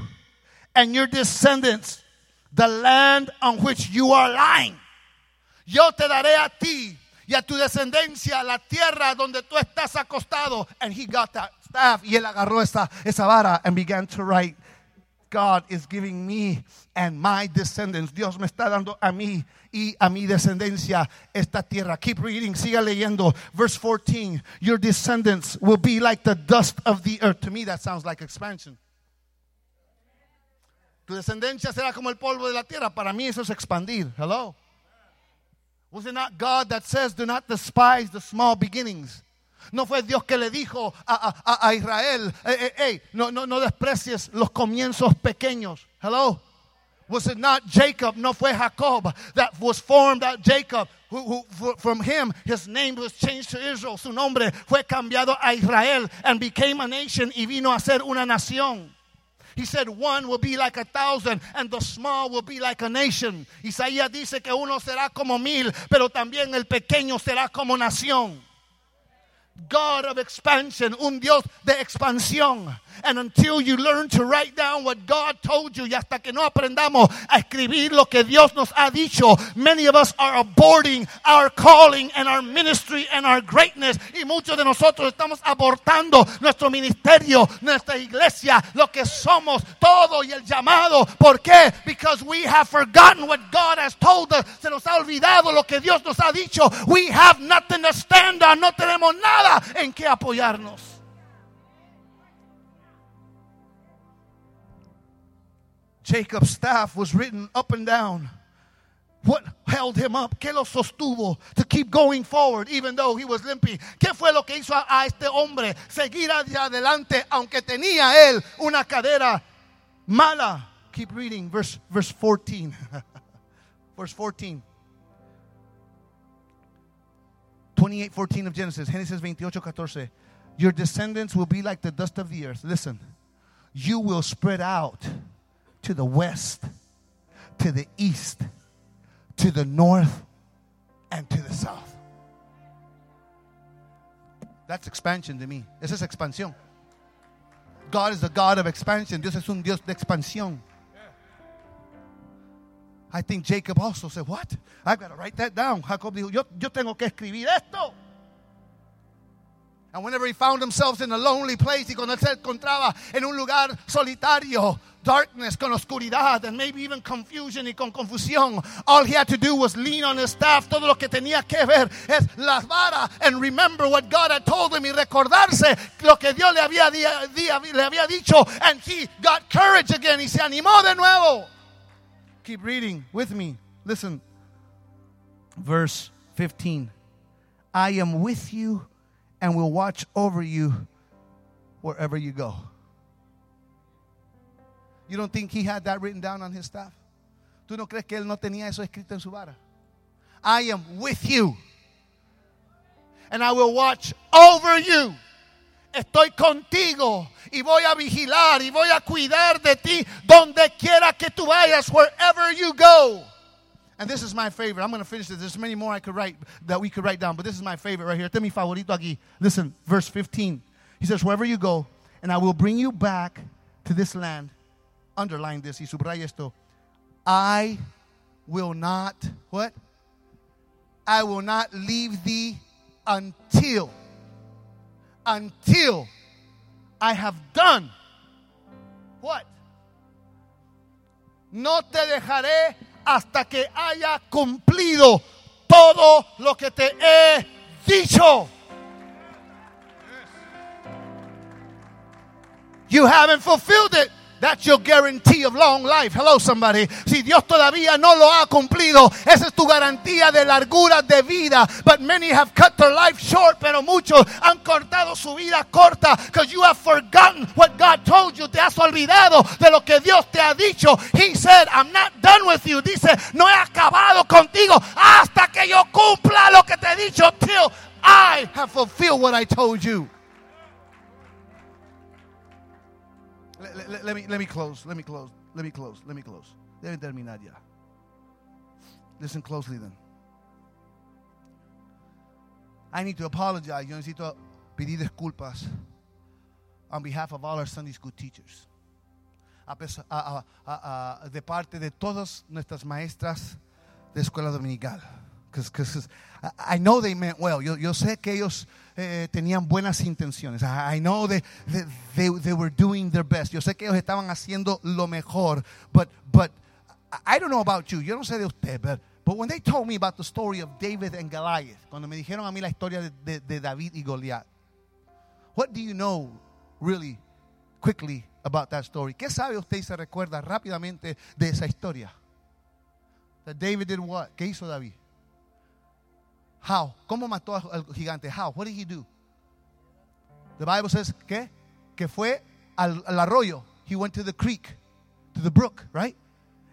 and your descendants the land on which you are lying. Yo te daré a ti y a tu descendencia la tierra donde tú estás acostado. And he got that staff y él agarró esa, esa vara and began to write. God is giving me and my descendants. Dios me está dando a mí y a mi descendencia esta tierra. Keep reading, siga leyendo. Verse 14. Your descendants will be like the dust of the earth. To me, that sounds like expansion. Tu descendencia será como el polvo de la tierra. Para mí eso es expandir. Hello. Was it not God that says, do not despise the small beginnings? No fue Dios que le dijo a, a, a Israel, hey, hey, hey, no, no, no desprecies los comienzos pequeños. Hello. Was it not Jacob? No fue Jacob that was formed out Jacob. Who, who, from him, his name was changed to Israel. Su nombre fue cambiado a Israel and became a nation y vino a ser una nación. He said, one will be like a thousand and the small will be like a nation. Isaías dice que uno será como mil, pero también el pequeño será como nación. God of expansion, un Dios de expansión. And until you learn to write down what God told you, y hasta que no aprendamos a escribir lo que Dios nos ha dicho, many of us are aborting our calling and our ministry and our greatness. Y muchos de nosotros estamos abortando nuestro ministerio, nuestra iglesia, lo que somos, todo y el llamado. ¿Por qué? Because we have forgotten what God has told us. Se nos ha olvidado lo que Dios nos ha dicho. We have nothing to stand on. No tenemos nada en que apoyarnos. Jacob's staff was written up and down. What held him up? ¿Qué lo sostuvo to keep going forward even though he was limping? ¿Qué fue lo que hizo a, este hombre seguir hacia adelante aunque tenía él una cadera mala? Keep reading verse verse 14. verse 14. 28 14 of Genesis, Genesis 28 14. Your descendants will be like the dust of the earth. Listen, you will spread out to the west, to the east, to the north, and to the south. That's expansion to me. Esa es expansión. God is the God of expansion. Dios es un Dios de expansión. I think Jacob also said, What? I've got to write that down. Jacob dijo, Yo, yo tengo que escribir esto. And whenever he found himself in a lonely place, y cuando se encontraba en un lugar solitario, darkness, con oscuridad, and maybe even confusion y con confusión, all he had to do was lean on his staff. Todo lo que tenía que ver es la vara and remember what God had told him y recordarse lo que Dios le había, le había dicho. And he got courage again y se animó de nuevo. Keep reading with me. Listen. Verse 15. I am with you and will watch over you wherever you go. You don't think he had that written down on his staff? ¿Tú no crees que él no tenía eso escrito en su vara? I am with you and I will watch over you estoy contigo y voy a vigilar y voy a cuidar de ti donde quiera que tú vayas, wherever you go. And this is my favorite. I'm going to finish this. There's many more I could write that we could write down, but this is my favorite right here. Favorito aquí. Listen, verse 15. He says, Wherever you go, and I will bring you back to this land. Underline this esto. I will not, what? I will not leave thee until, until I have done what? No te dejaré hasta que haya cumplido todo lo que te he dicho. You haven't fulfilled it. That's your guarantee of long life. Hello, somebody. Si Dios todavía no lo ha cumplido, esa es tu garantía de largura de vida. But many have cut their life short, pero muchos han cortado su vida corta because you have forgotten what God told you. Te has olvidado de lo que Dios te ha dicho. He said, I'm not done with you. Dice, no he acabado contigo hasta que yo cumpla lo que te he dicho till I have fulfilled what I told you. Let, let- let me, let me close. Let me close. Let me close. Let me close. Deben terminar ya. Listen closely then. I need to apologize. Yo necesito pedir disculpas on behalf of all our Sunday school teachers. A pesa- a- a- de parte de todas nuestras maestras de escuela dominical. Because I I know they meant well. Yo, yo sé que ellos eh, tenían buenas intenciones. I, I know they, they, they, they were doing their best. Yo sé que ellos estaban haciendo lo mejor. But, but I don't know about you. Yo no sé de usted, but, but when they told me about the story of David and Goliath, cuando me dijeron a mí la historia de, de, de David y Goliat, what do you know really quickly about that story? ¿Qué sabe usted y se recuerda rápidamente de esa historia? That David did what? ¿Qué hizo David? How? ¿Cómo mató al gigante? How? What did he do? The Bible says, ¿qué? Que fue al, al arroyo. He went to the creek, to the brook, right?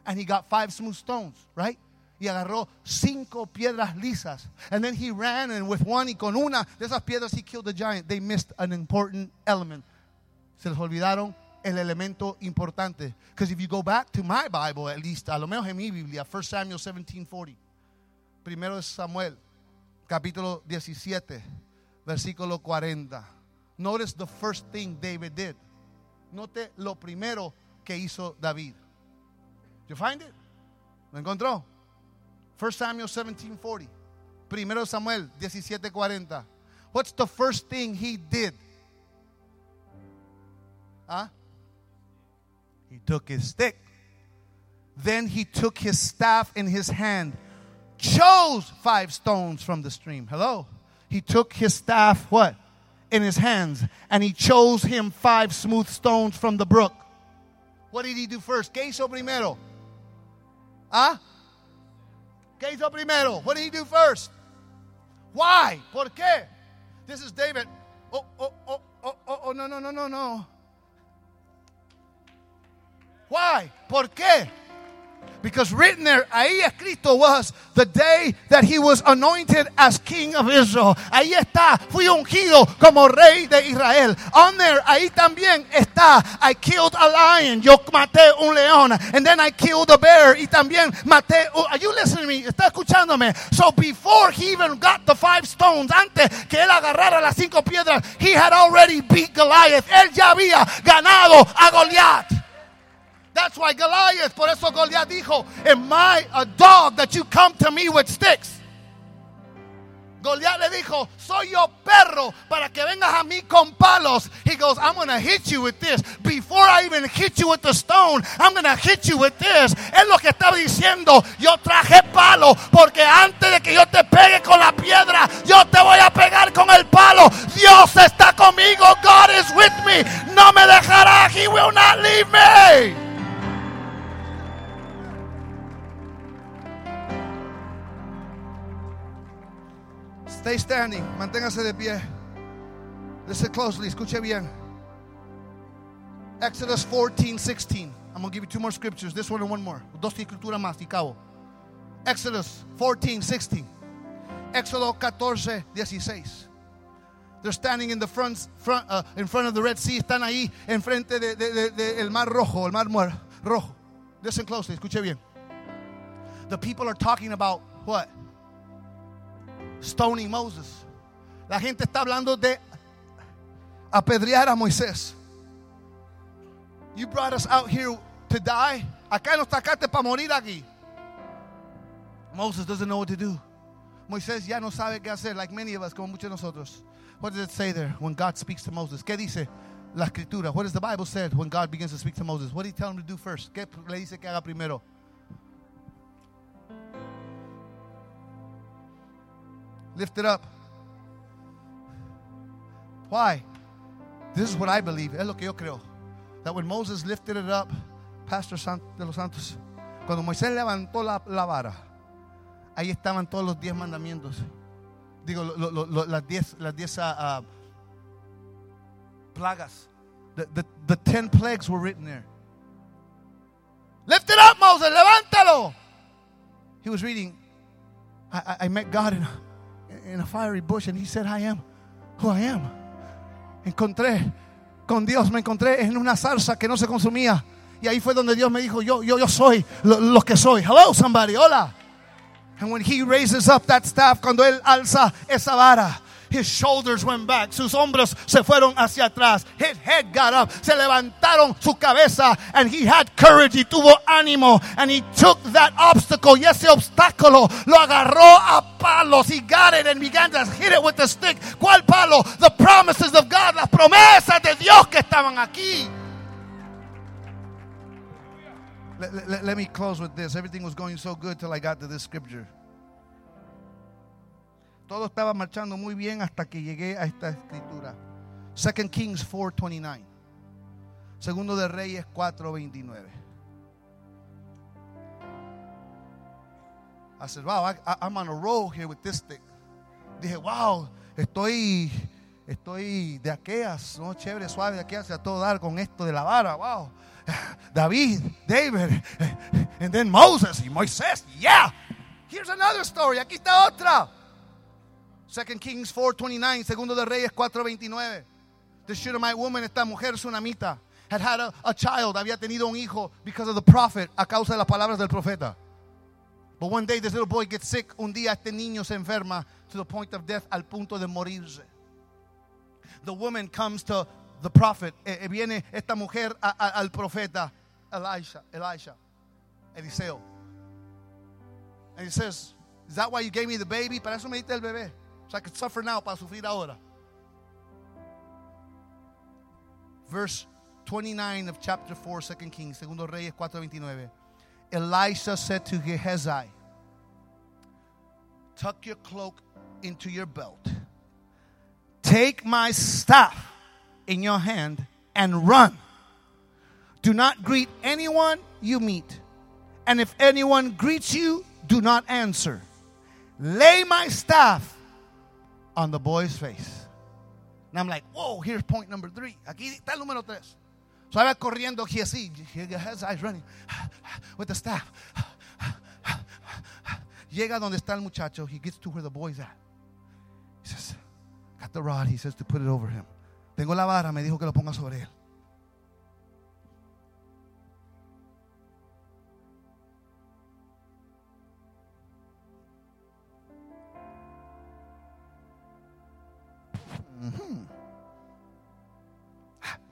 And he got five smooth stones, right? Y agarró cinco piedras lisas. And then he ran and with one y con una de esas piedras he killed the giant. They missed an important element. Se les olvidaron el elemento importante. Because if you go back to my Bible, at least, a lo menos en mi Biblia, 1 Samuel 17:40. Primero de Samuel, capítulo 17, versículo 40. Notice the first thing David did. Note lo primero que hizo David. You find it? ¿Lo encontró? 1 Samuel 17:40. Primero Samuel 17:40. What's the first thing he did? Huh? He took his stick. Then he took his staff in his hand, chose five stones from the stream. Hello? He took his staff, what? In his hands, and he chose him five smooth stones from the brook. What did he do first? ¿Qué hizo primero? ¿Ah? ¿Qué hizo primero? What did he do first? Why? ¿Por qué? This is David. Oh, oh, oh, oh, oh, oh, no, no, no, no, no. Why? ¿Por qué? Because written there, ahí escrito was the day that he was anointed as king of Israel. Ahí está, fui ungido como rey de Israel. On there, ahí también está, I killed a lion. Yo maté un león. And then I killed a bear. Y también maté. Are you listening to me? ¿Está escuchándome? So before he even got the five stones, antes que él agarrara las cinco piedras, he had already beat Goliath. Él ya había ganado a Goliath. That's why Goliath, por eso Goliath dijo, Am I a dog that you come to me with sticks? Goliath le dijo, soy yo perro para que vengas a mí con palos. He goes, I'm going to hit you with this. Before I even hit you with the stone, I'm going to hit you with this. Es lo que estaba diciendo, yo traje palo porque antes de que yo te pegue con la piedra, yo te voy a pegar con el palo. Dios está conmigo. God is with me. No me dejará. He will not leave me. Stay standing. Manténgase de pie. Listen closely. Escuche bien. Exodus 14, 16. I'm going to give you two more scriptures. This one and one more. Dos escrituras más y cabo. Exodus 14, 16. Éxodo 14, 16. They're standing in the front, front uh, in front of the Red Sea. Están ahí enfrente del de, de, de, el mar rojo, el mar rojo. Listen closely, escuche bien. The people are talking about what? Stoning Moses. La gente está hablando de apedrear a Moisés. You brought us out here to die. Acá nos sacaste para morir aquí. Moses doesn't know what to do. Moisés ya no sabe qué hacer, like many of us, como muchos de nosotros. What does it say there when God speaks to Moses? ¿Qué dice la escritura? What does the Bible say when God begins to speak to Moses? What did he tell him to do first? ¿Qué le dice que haga primero? Lift it up. Why? This is what I believe. Es lo que yo creo. That when Moses lifted it up, Pastor San- de los Santos, cuando Moisés levantó la, la vara, ahí estaban todos los diez mandamientos. Digo, lo- lo- lo- las diez, las diez ah, plagas. The, the, the ten plagues were written there. Lift it up, Moses, levántalo. He was reading. I, I- I met God in a, in a fiery bush, and He said, I am who I am. Encontré con Dios, me encontré en una zarza que no se consumía. Y ahí fue donde Dios me dijo, yo, yo, yo soy lo, lo que soy. Hello, somebody, hola. And when he raises up that staff, cuando él alza esa vara, his shoulders went back, sus hombros se fueron hacia atrás, his head got up, se levantaron su cabeza, and he had courage, y tuvo ánimo, and he took that obstacle, y ese obstáculo lo agarró a palos, he got it and began to hit it with the stick. ¿Cuál palo? The promises of God, las promesas de Dios que estaban aquí. Let, let- let me close with this. Everything was going so good till I got to this scripture. Todo estaba marchando muy bien hasta que llegué a esta escritura. 2 Kings 4:29. Segundo de Reyes 4:29. I said, wow, I'm on a roll here with this stick. Dije, wow, estoy, estoy de aquellas, ¿no? Chévere, suave, de aquellas a todo dar con esto de la vara, wow. David, David, and then Moses y Moisés, yeah. Here's another story, aquí está otra. 2 Kings 4:29, segundo de Reyes 4:29. The Shunammite woman, esta mujer sunamita, had had a, a child, había tenido un hijo because of the prophet, a causa de las palabras del profeta. But one day this little boy gets sick. Un día este niño se enferma to the point of death, al punto de morirse. The woman comes to the prophet. Eh, eh, viene esta mujer a- a- al profeta Elisha, Elisha, Eliseo. And he says, Is that why you gave me the baby? Para eso me diste el bebé. I could suffer now, para sufrir ahora. Verse 29 of chapter 4, 2 Kings, Segundo Reyes 4:29. Elisha said to Gehazi, Tuck your cloak into your belt. Take my staff in your hand and run. Do not greet anyone you meet. And if anyone greets you, do not answer. Lay my staff on the boy's face. And I'm like, whoa, here's point number three. Aquí está el número tres. So I va corriendo Gehazi. Gehazi is running with the staff. Llega donde está el muchacho. He gets to where the boy's at. He says, got the rod. He says to put it over him. Tengo la vara. Me dijo que lo ponga sobre él. Mhm.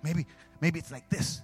Maybe, maybe it's like this.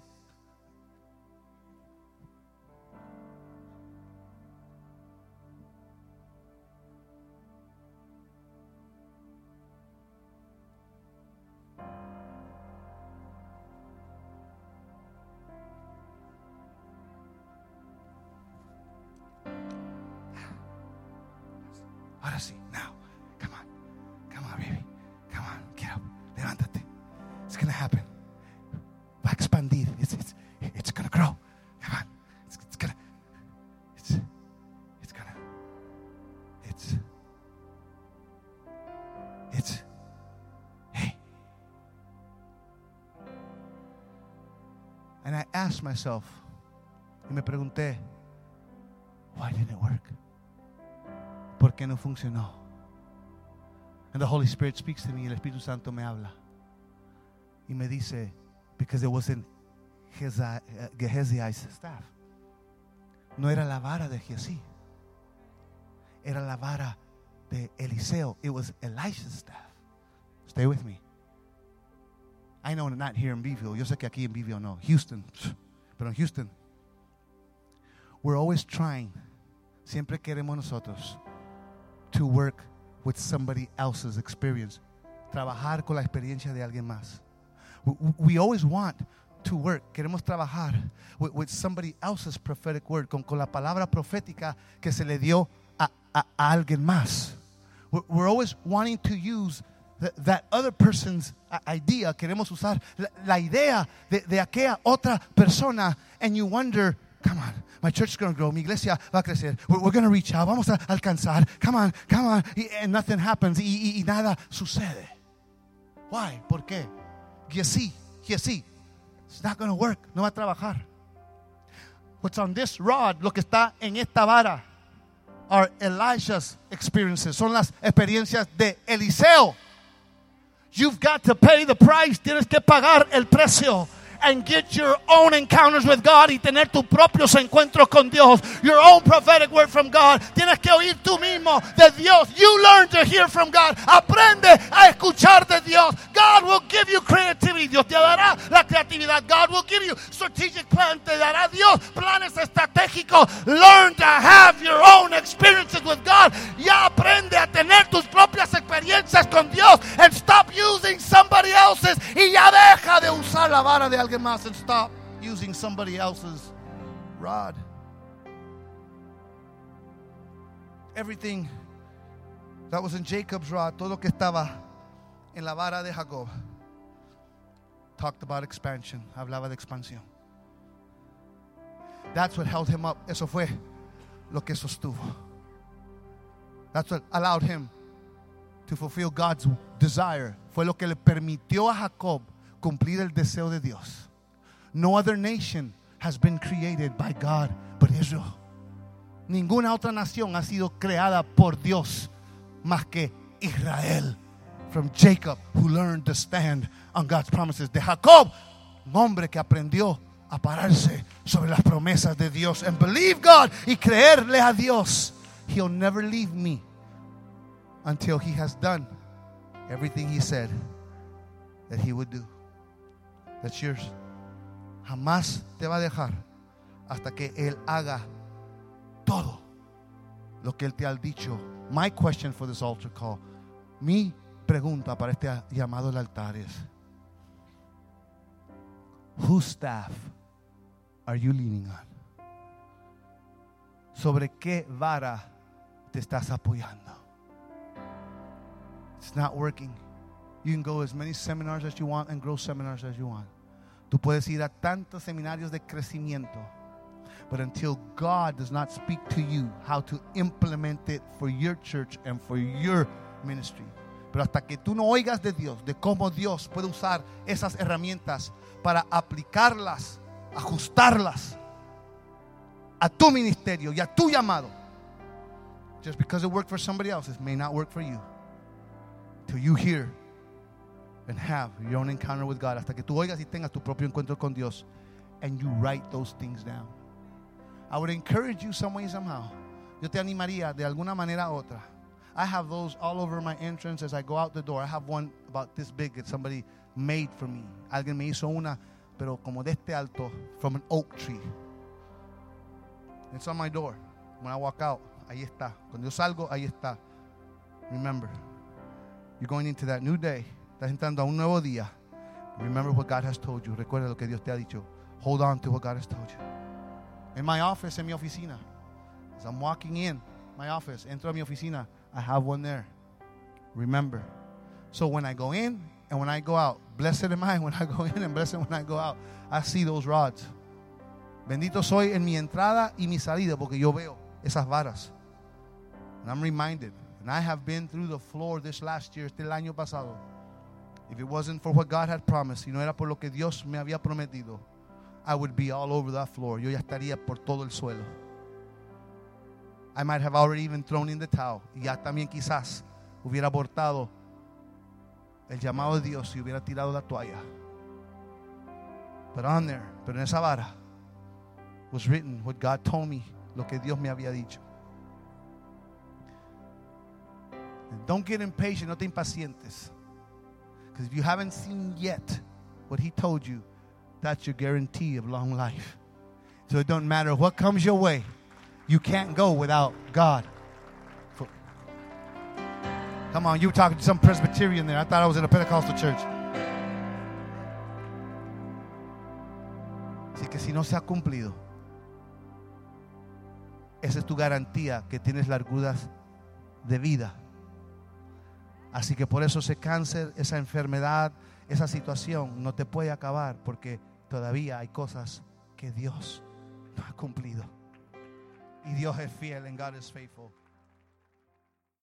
Myself, y me pregunté, why didn't it work? ¿Por qué no funcionó? And the Holy Spirit speaks to me, y el Espíritu Santo me habla. Y me dice, because it wasn't Gehazi's eh, staff. No era la vara de Giezi. Era la vara de Eliseo. It was Elisha's staff. Stay with me. I know not here in Beeville. Yo sé que aquí en Beeville no. Houston. Pero en Houston. We're always trying. Siempre queremos nosotros to work with somebody else's experience. Trabajar con la experiencia de alguien más. We, we always want to work. Queremos trabajar with, with somebody else's prophetic word. Con, con la palabra profética que se le dio a, a, a alguien más. We're, we're always wanting to use that other person's idea. Queremos usar la, la idea de, de aquella otra persona. And you wonder, come on, my church is going to grow. Mi iglesia va a crecer. We're, we're going to reach out. Vamos a alcanzar. Come on, come on. Y, and nothing happens. Y, y, y nada sucede. Why? ¿Por qué? Giezi, Giezi. It's not going to work. No va a trabajar. What's on this rod, lo que está en esta vara, are Elisha's experiences. Son las experiencias de Eliseo. You've got to pay the price. Tienes que pagar el precio. And get your own encounters with God y tener tus propios encuentros con Dios. Your own prophetic word from God. Tienes que oír tú mismo de Dios. You learn to hear from God. Aprende a escuchar de Dios. God will give you creativity. Dios te dará la creatividad. God will give you strategic plan. Te dará Dios planes estratégicos. Learn to have your own experiences with God. Ya aprende a tener tus propias experiencias con Dios. And stop using somebody else's. Y ya deja de usar la vara de alguien más. And stop using somebody else's rod. Everything that was in Jacob's rod, todo lo que estaba en la vara de Jacob, talked about expansion. Hablaba de expansión. That's what held him up. Eso fue lo que sostuvo. That's what allowed him to fulfill God's desire. Fue lo que le permitió a Jacob cumplir el deseo de Dios. No other nation has been created by God but Israel. Ninguna otra nación ha sido creada por Dios más que Israel. From Jacob, who learned to stand on God's promises. De Jacob, un hombre que aprendió a pararse sobre las promesas de Dios. And believe God y creerle a Dios. He'll never leave me until he has done everything he said that he would do. That's yours. Jamás te va a dejar hasta que Él haga todo lo que Él te ha dicho. My question for this altar call, mi pregunta para este llamado al altar es, whose staff are you leaning on? ¿Sobre qué vara te estás apoyando? It's not working. You can go as many seminars as you want and grow seminars as you want. Tú puedes ir a tantos seminarios de crecimiento. But until God does not speak to you how to implement it for your church and for your ministry. Pero hasta que tú no oigas de Dios, de cómo Dios puede usar esas herramientas para aplicarlas, ajustarlas a tu ministerio y a tu llamado. Just because it worked for somebody else, it may not work for you. Till you hear and have your own encounter with God. Hasta que tú oigas y tengas tu propio encuentro con Dios. And you write those things down. I would encourage you some way, somehow. Yo te animaría de alguna manera otra. I have those all over my entrance as I go out the door. I have one about this big that somebody made for me. Alguien me hizo una, pero como de este alto, from an oak tree. It's on my door. When I walk out, ahí está. Cuando yo salgo, ahí está. Remember, you're going into that new day. Estás entrando a un nuevo día. Remember what God has told you. Recuerda lo que Dios te ha dicho. Hold on to what God has told you. In my office, en mi oficina, as I'm walking in my office, entro a mi oficina, I have one there. Remember. So when I go in and when I go out, blessed am I when I go in and blessed when I go out. I see those rods. Bendito soy en mi entrada y mi salida porque yo veo esas varas. And I'm reminded, and I have been through the floor this last year, este año pasado. If it wasn't for what God had promised, si no era por lo que Dios me había prometido, I would be all over that floor. Yo ya estaría por todo el suelo. I might have already even thrown in the towel. Y ya también quizás hubiera abortado el llamado de Dios y hubiera tirado la toalla. But on there, pero en esa vara was written what God told me, lo que Dios me había dicho. Don't get impatient, no te impacientes. Because if you haven't seen yet what He told you, that's your guarantee of long life. So it don't matter what comes your way, you can't go without God. Come on, you were talking to some Presbyterian there. I thought I was in a Pentecostal church. Así que si no se ha cumplido, esa es tu garantía que tienes larguras de vida. Así que por eso ese cáncer, esa enfermedad, esa situación no te puede acabar porque todavía hay cosas que Dios no ha cumplido. Y Dios es fiel and God is faithful.